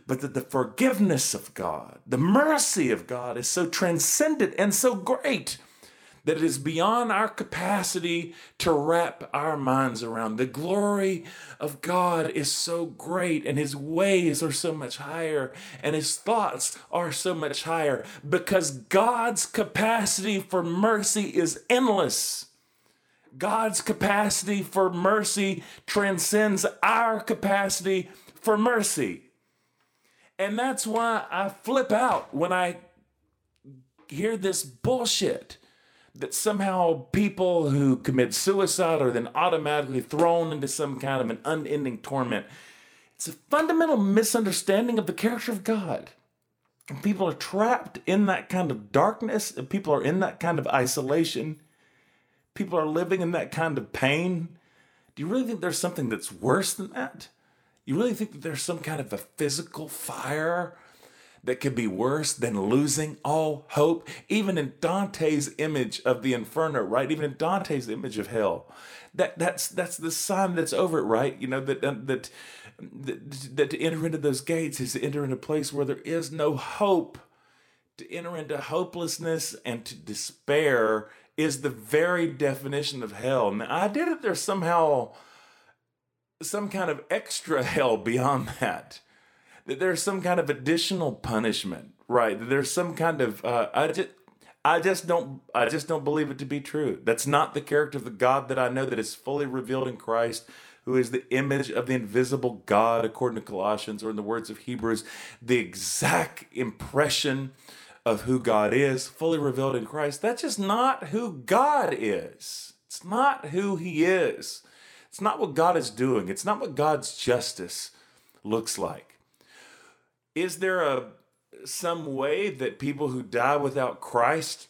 but that the forgiveness of God, the mercy of God is so transcendent and so great that it is beyond our capacity to wrap our minds around. The glory of God is so great, and His ways are so much higher, and His thoughts are so much higher because God's capacity for mercy is endless. God's capacity for mercy transcends our capacity for mercy. And that's why I flip out when I hear this bullshit that somehow people who commit suicide are then automatically thrown into some kind of an unending torment. It's a fundamental misunderstanding of the character of God. And people are trapped in that kind of darkness, and people are in that kind of isolation. People are living in that kind of pain. Do you really think there's something that's worse than that? You really think that there's some kind of a physical fire that could be worse than losing all hope? Even in Dante's image of the inferno, right? Even in Dante's image of hell, that that's that's the sign that's over it, right? You know that that that, that, to enter into those gates is to enter into a place where there is no hope. To enter into hopelessness and to despair is the very definition of hell. Now, I did it There's somehow some kind of extra hell beyond that. That there's some kind of additional punishment, right? That there's some kind of uh, I just I just don't I just don't believe it to be true. That's not the character of the God that I know that is fully revealed in Christ, who is the image of the invisible God, according to Colossians, or in the words of Hebrews, the exact impression of who God is, fully revealed in Christ. That's just not who God is. It's not who He is. It's not what God is doing, it's not what God's justice looks like. Is there a some way that people who die without Christ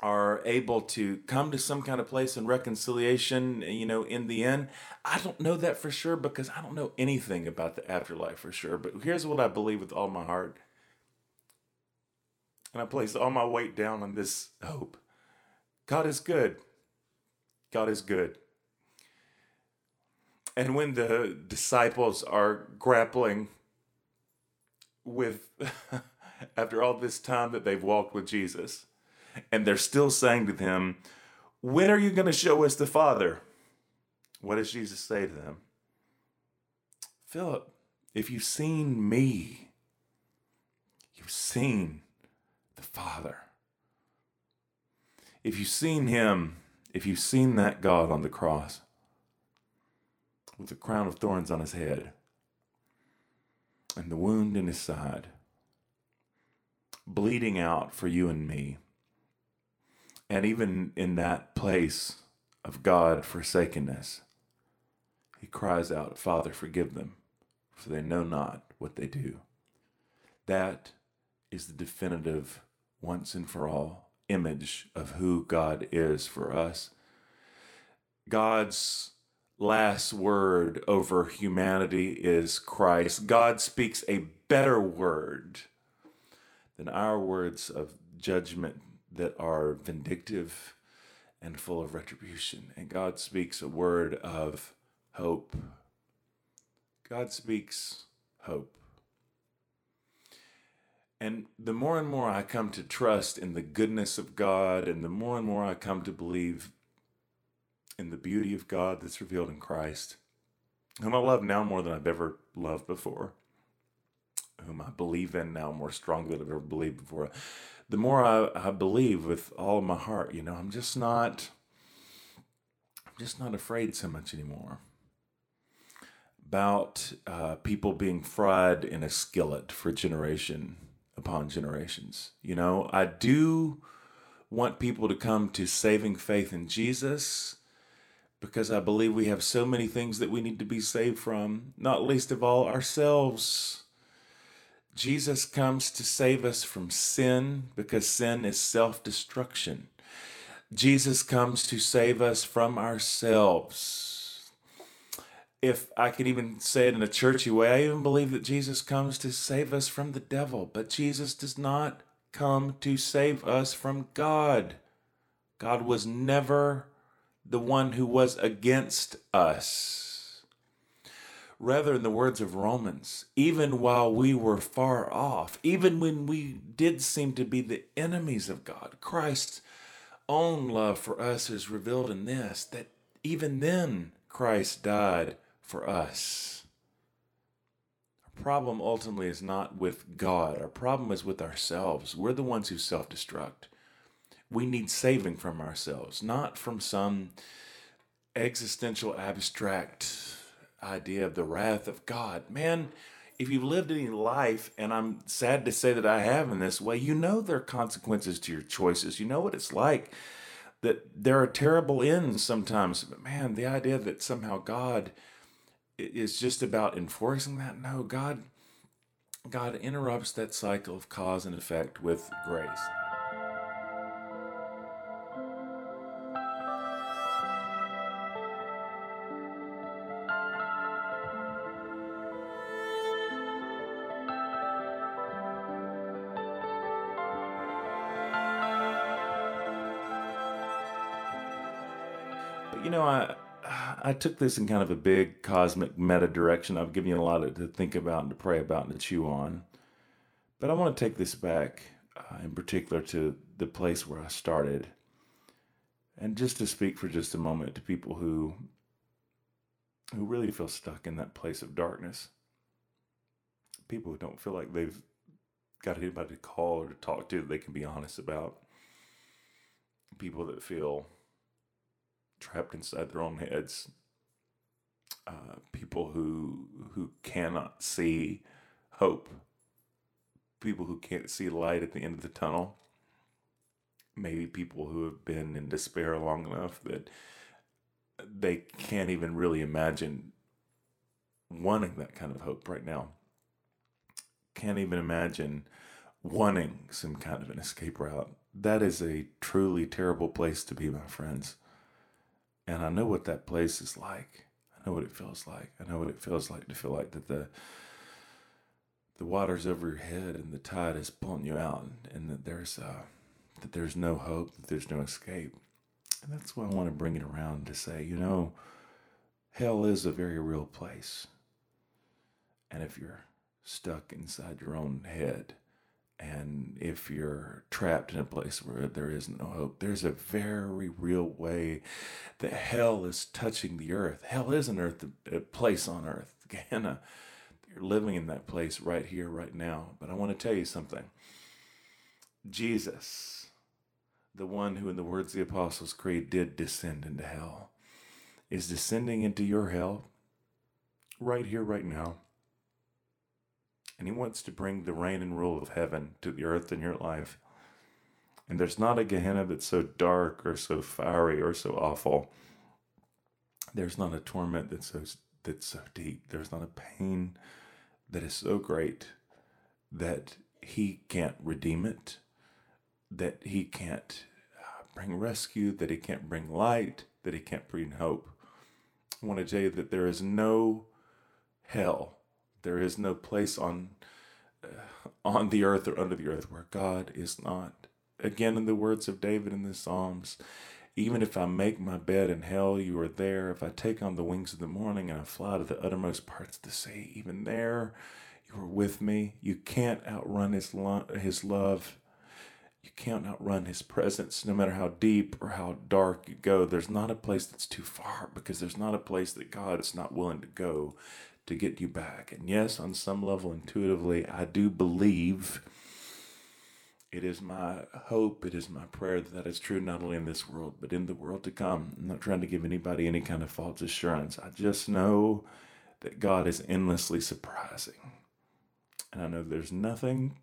are able to come to some kind of place in reconciliation, you know, in the end? I don't know that for sure because I don't know anything about the afterlife for sure. But here's what I believe with all my heart. And I place all my weight down on this hope God is good. God is good. And when the disciples are grappling with, after all this time that they've walked with Jesus, and they're still saying to them, When are you going to show us the Father? What does Jesus say to them? Philip, if you've seen me, you've seen the Father. If you've seen him, if you've seen that God on the cross, with a crown of thorns on his head and the wound in his side, bleeding out for you and me. And even in that place of God forsakenness, he cries out, Father, forgive them, for they know not what they do. That is the definitive, once and for all, image of who God is for us. God's last word over humanity is Christ. God speaks a better word than our words of judgment that are vindictive and full of retribution. And God speaks a word of hope. God speaks hope. And the more and more I come to trust in the goodness of God, and the more and more I come to believe in the beauty of God that's revealed in Christ, whom I love now more than I've ever loved before, whom I believe in now more strongly than I've ever believed before. The more I, I believe with all of my heart, you know, I'm just not, I'm just not afraid so much anymore. about uh, people being fried in a skillet for generation upon generations. You know, I do want people to come to saving faith in Jesus because I believe we have so many things that we need to be saved from, not least of all ourselves. Jesus comes to save us from sin because sin is self destruction. Jesus comes to save us from ourselves. If I could even say it in a churchy way, I even believe that Jesus comes to save us from the devil, but Jesus does not come to save us from God. God was never the one who was against us. Rather, in the words of Romans, even while we were far off, even when we did seem to be the enemies of God, Christ's own love for us is revealed in this that even then Christ died for us. Our problem ultimately is not with God, our problem is with ourselves. We're the ones who self destruct we need saving from ourselves, not from some existential abstract idea of the wrath of God. Man, if you've lived any life, and I'm sad to say that I have in this way, you know there are consequences to your choices. You know what it's like. That there are terrible ends sometimes. But man, the idea that somehow God is just about enforcing that, no, God God interrupts that cycle of cause and effect with grace. Know, I I took this in kind of a big cosmic meta direction. I've given you a lot to think about and to pray about and to chew on. But I want to take this back, uh, in particular, to the place where I started, and just to speak for just a moment to people who who really feel stuck in that place of darkness. People who don't feel like they've got anybody to call or to talk to that they can be honest about. People that feel trapped inside their own heads. Uh, people who who cannot see hope. People who can't see light at the end of the tunnel. Maybe people who have been in despair long enough that they can't even really imagine wanting that kind of hope right now. Can't even imagine wanting some kind of an escape route. That is a truly terrible place to be, my friends. And I know what that place is like. I know what it feels like. I know what it feels like to feel like that the the water's over your head and the tide is pulling you out and that there's uh, that there's no hope, that there's no escape. And that's why I want to bring it around to say, you know, hell is a very real place. And if you're stuck inside your own head, and if you're trapped in a place where there is no hope, there's a very real way that hell is touching the earth. Hell is an earth, a place on earth. Gehenna, you're living in that place right here, right now. But I want to tell you something. Jesus, the one who, in the words of the Apostles' Creed, did descend into hell, is descending into your hell right here, right now and He wants to bring the reign and rule of heaven to the earth in your life. And there's not a Gehenna that's so dark or so fiery or so awful. There's not a torment that's so that's so deep. There's not a pain that is so great that he can't redeem it, that he can't uh, bring rescue, that he can't bring light, that he can't bring hope. I want to tell you that there is no hell there is no place on uh, on the earth or under the earth where God is not. Again, in the words of David in the Psalms, even if I make my bed in hell, you are there. If I take on the wings of the morning and I fly to the uttermost parts of the sea, even there you are with me. You can't outrun his, lo- his love. You can't outrun his presence, no matter how deep or how dark you go. There's not a place that's too far because there's not a place that God is not willing to go to get you back. And yes, on some level, intuitively, I do believe it is my hope, it is my prayer that that is true not only in this world, but in the world to come. I'm not trying to give anybody any kind of false assurance. I just know that God is endlessly surprising. And I know there's nothing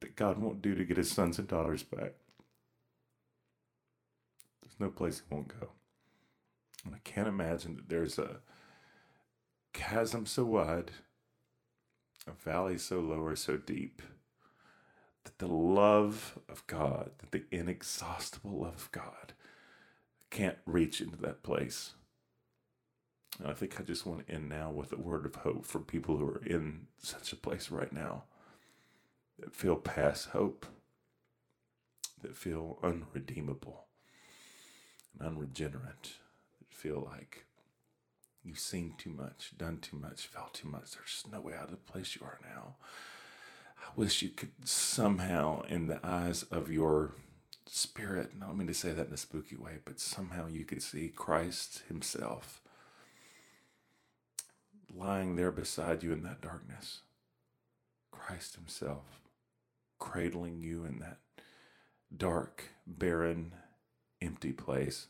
that God won't do to get his sons and daughters back. There's no place he won't go. And I can't imagine that there's a chasm so wide, a valley so low or so deep, that the love of God, that the inexhaustible love of God, can't reach into that place. And I think I just want to end now with a word of hope for people who are in such a place right now that feel past hope, that feel unredeemable and unregenerate, that feel like you've seen too much, done too much, felt too much. There's no way out of the place you are now. I wish you could somehow, in the eyes of your spirit, and I don't mean to say that in a spooky way, but somehow you could see Christ Himself lying there beside you in that darkness. Christ Himself cradling you in that dark, barren, empty place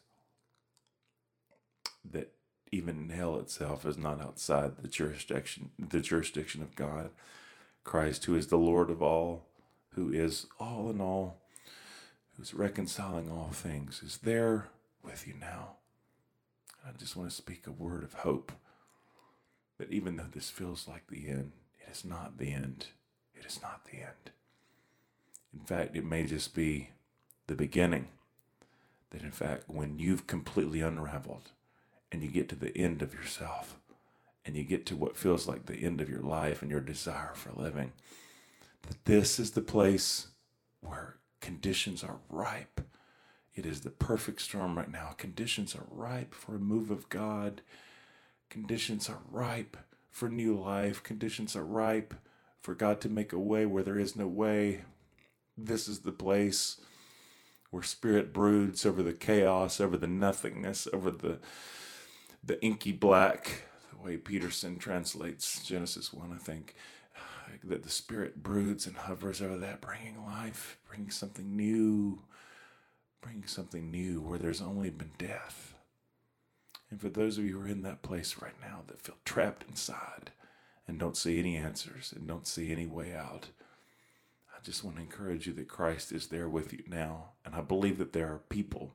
that even hell itself is not outside the jurisdiction the jurisdiction of God. Christ, who is the Lord of all, who is all in all, who's reconciling all things, is there with you now. I just want to speak a word of hope that even though this feels like the end, it is not the end. It is not the end. In fact, it may just be the beginning. That in fact, when you've completely unraveled and you get to the end of yourself and you get to what feels like the end of your life and your desire for living, that this is the place where conditions are ripe. It is the perfect storm right now. Conditions are ripe for a move of God. Conditions are ripe for new life. Conditions are ripe for God to make a way where there is no way. This is the place where spirit broods over the chaos, over the nothingness, over the the inky black, the way Peterson translates Genesis 1, I think, that the spirit broods and hovers over that, bringing life, bringing something new, bringing something new where there's only been death. And for those of you who are in that place right now that feel trapped inside and don't see any answers and don't see any way out, I just want to encourage you that Christ is there with you now. And I believe that there are people,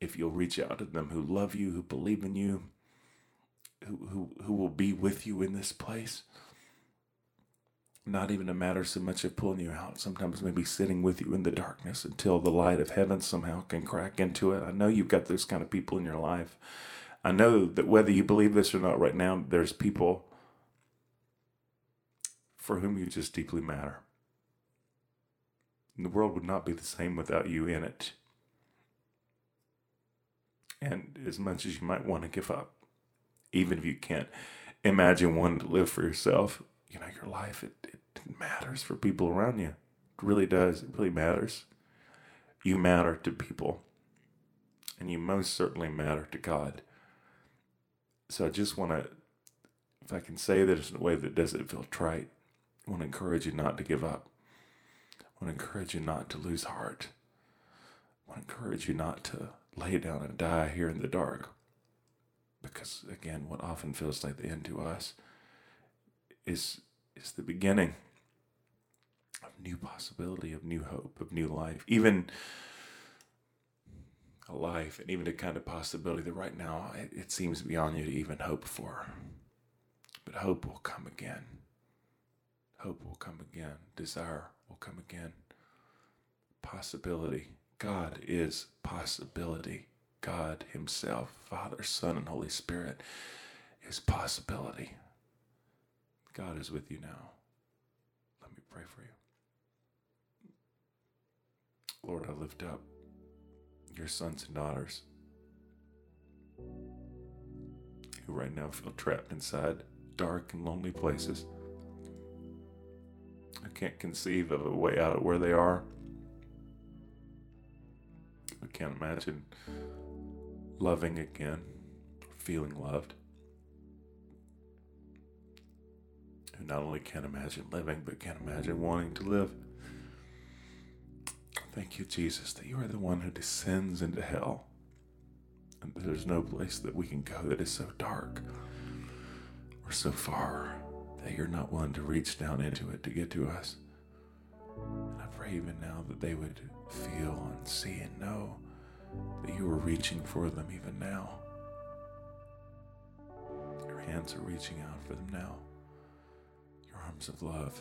if you'll reach out to them, who love you, who believe in you, who, who, who will be with you in this place. Not even a matter so much of pulling you out, sometimes maybe sitting with you in the darkness until the light of heaven somehow can crack into it. I know you've got those kind of people in your life. I know that whether you believe this or not right now, there's people for whom you just deeply matter. And the world would not be the same without you in it. And as much as you might want to give up, even if you can't imagine wanting to live for yourself, you know, your life, it, it matters for people around you. It really does. It really matters. You matter to people. And you most certainly matter to God. So I just want to, if I can say this in a way that doesn't feel trite, I want to encourage you not to give up. I want to encourage you not to lose heart. I want to encourage you not to lay down and die here in the dark. Because again, what often feels like the end to us is is the beginning of new possibility, of new hope, of new life. Even a life and even a kind of possibility that right now it, it seems beyond you to even hope for. But hope will come again. Hope will come again. Desire will come again. Possibility. God is possibility. God Himself, Father, Son, and Holy Spirit, is possibility. God is with you now. Let me pray for you. Lord, I lift up your sons and daughters who right now feel trapped inside dark and lonely places. I can't conceive of a way out of where they are. I can't imagine loving again, feeling loved. Who not only can't imagine living, but can't imagine wanting to live. Thank you, Jesus, that you are the one who descends into hell. And there's no place that we can go that is so dark. we're so far that you're not willing to reach down into it to get to us. And I pray even now that they would feel and see and know that you are reaching for them even now. Your hands are reaching out for them now. Your arms of love.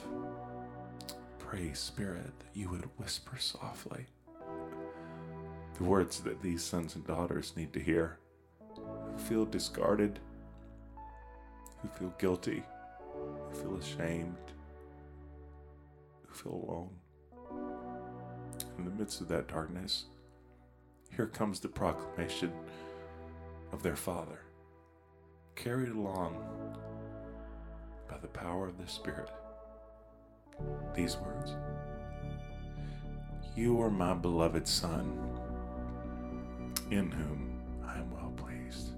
Pray, Spirit, that you would whisper softly the words that these sons and daughters need to hear who feel discarded, who feel guilty, who feel ashamed, feel alone. In the midst of that darkness, here comes the proclamation of their Father, carried along by the power of the Spirit. These words You are my beloved Son, in whom I am well pleased.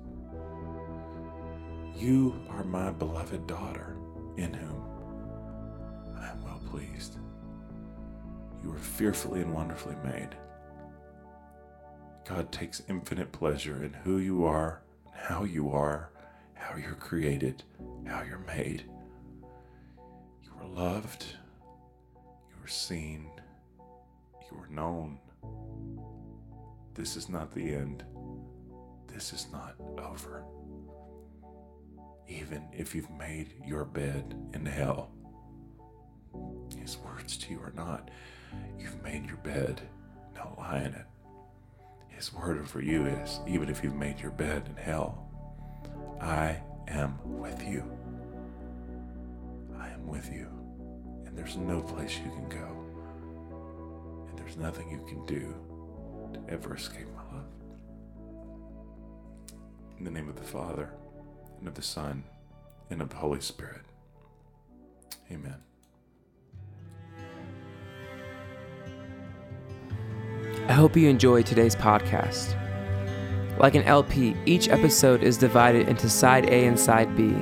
You are my beloved daughter, in whom pleased. You are fearfully and wonderfully made. God takes infinite pleasure in who you are, how you are, how you're created, how you're made. You are loved, you are seen, you are known. This is not the end. This is not over. Even if you've made your bed in hell, his words to you or not, you've made your bed, now lie in it. His word for you is even if you've made your bed in hell, I am with you. I am with you. And there's no place you can go. And there's nothing you can do to ever escape my love. In the name of the Father, and of the Son, and of the Holy Spirit. Amen. I hope you enjoyed today's podcast. Like an LP, each episode is divided into side A and side B.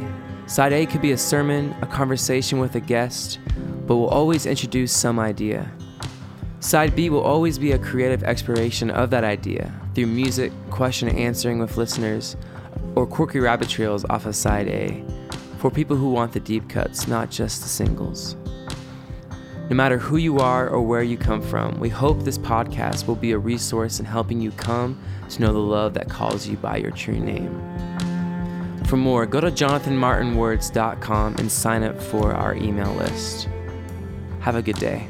Side A could be a sermon, a conversation with a guest, but will always introduce some idea. Side B will always be a creative exploration of that idea through music, question and answering with listeners, or quirky rabbit trails off of side A for people who want the deep cuts, not just the singles. No matter who you are or where you come from, we hope this podcast will be a resource in helping you come to know the love that calls you by your true name. For more, go to jonathanmartinwords.com and sign up for our email list. Have a good day.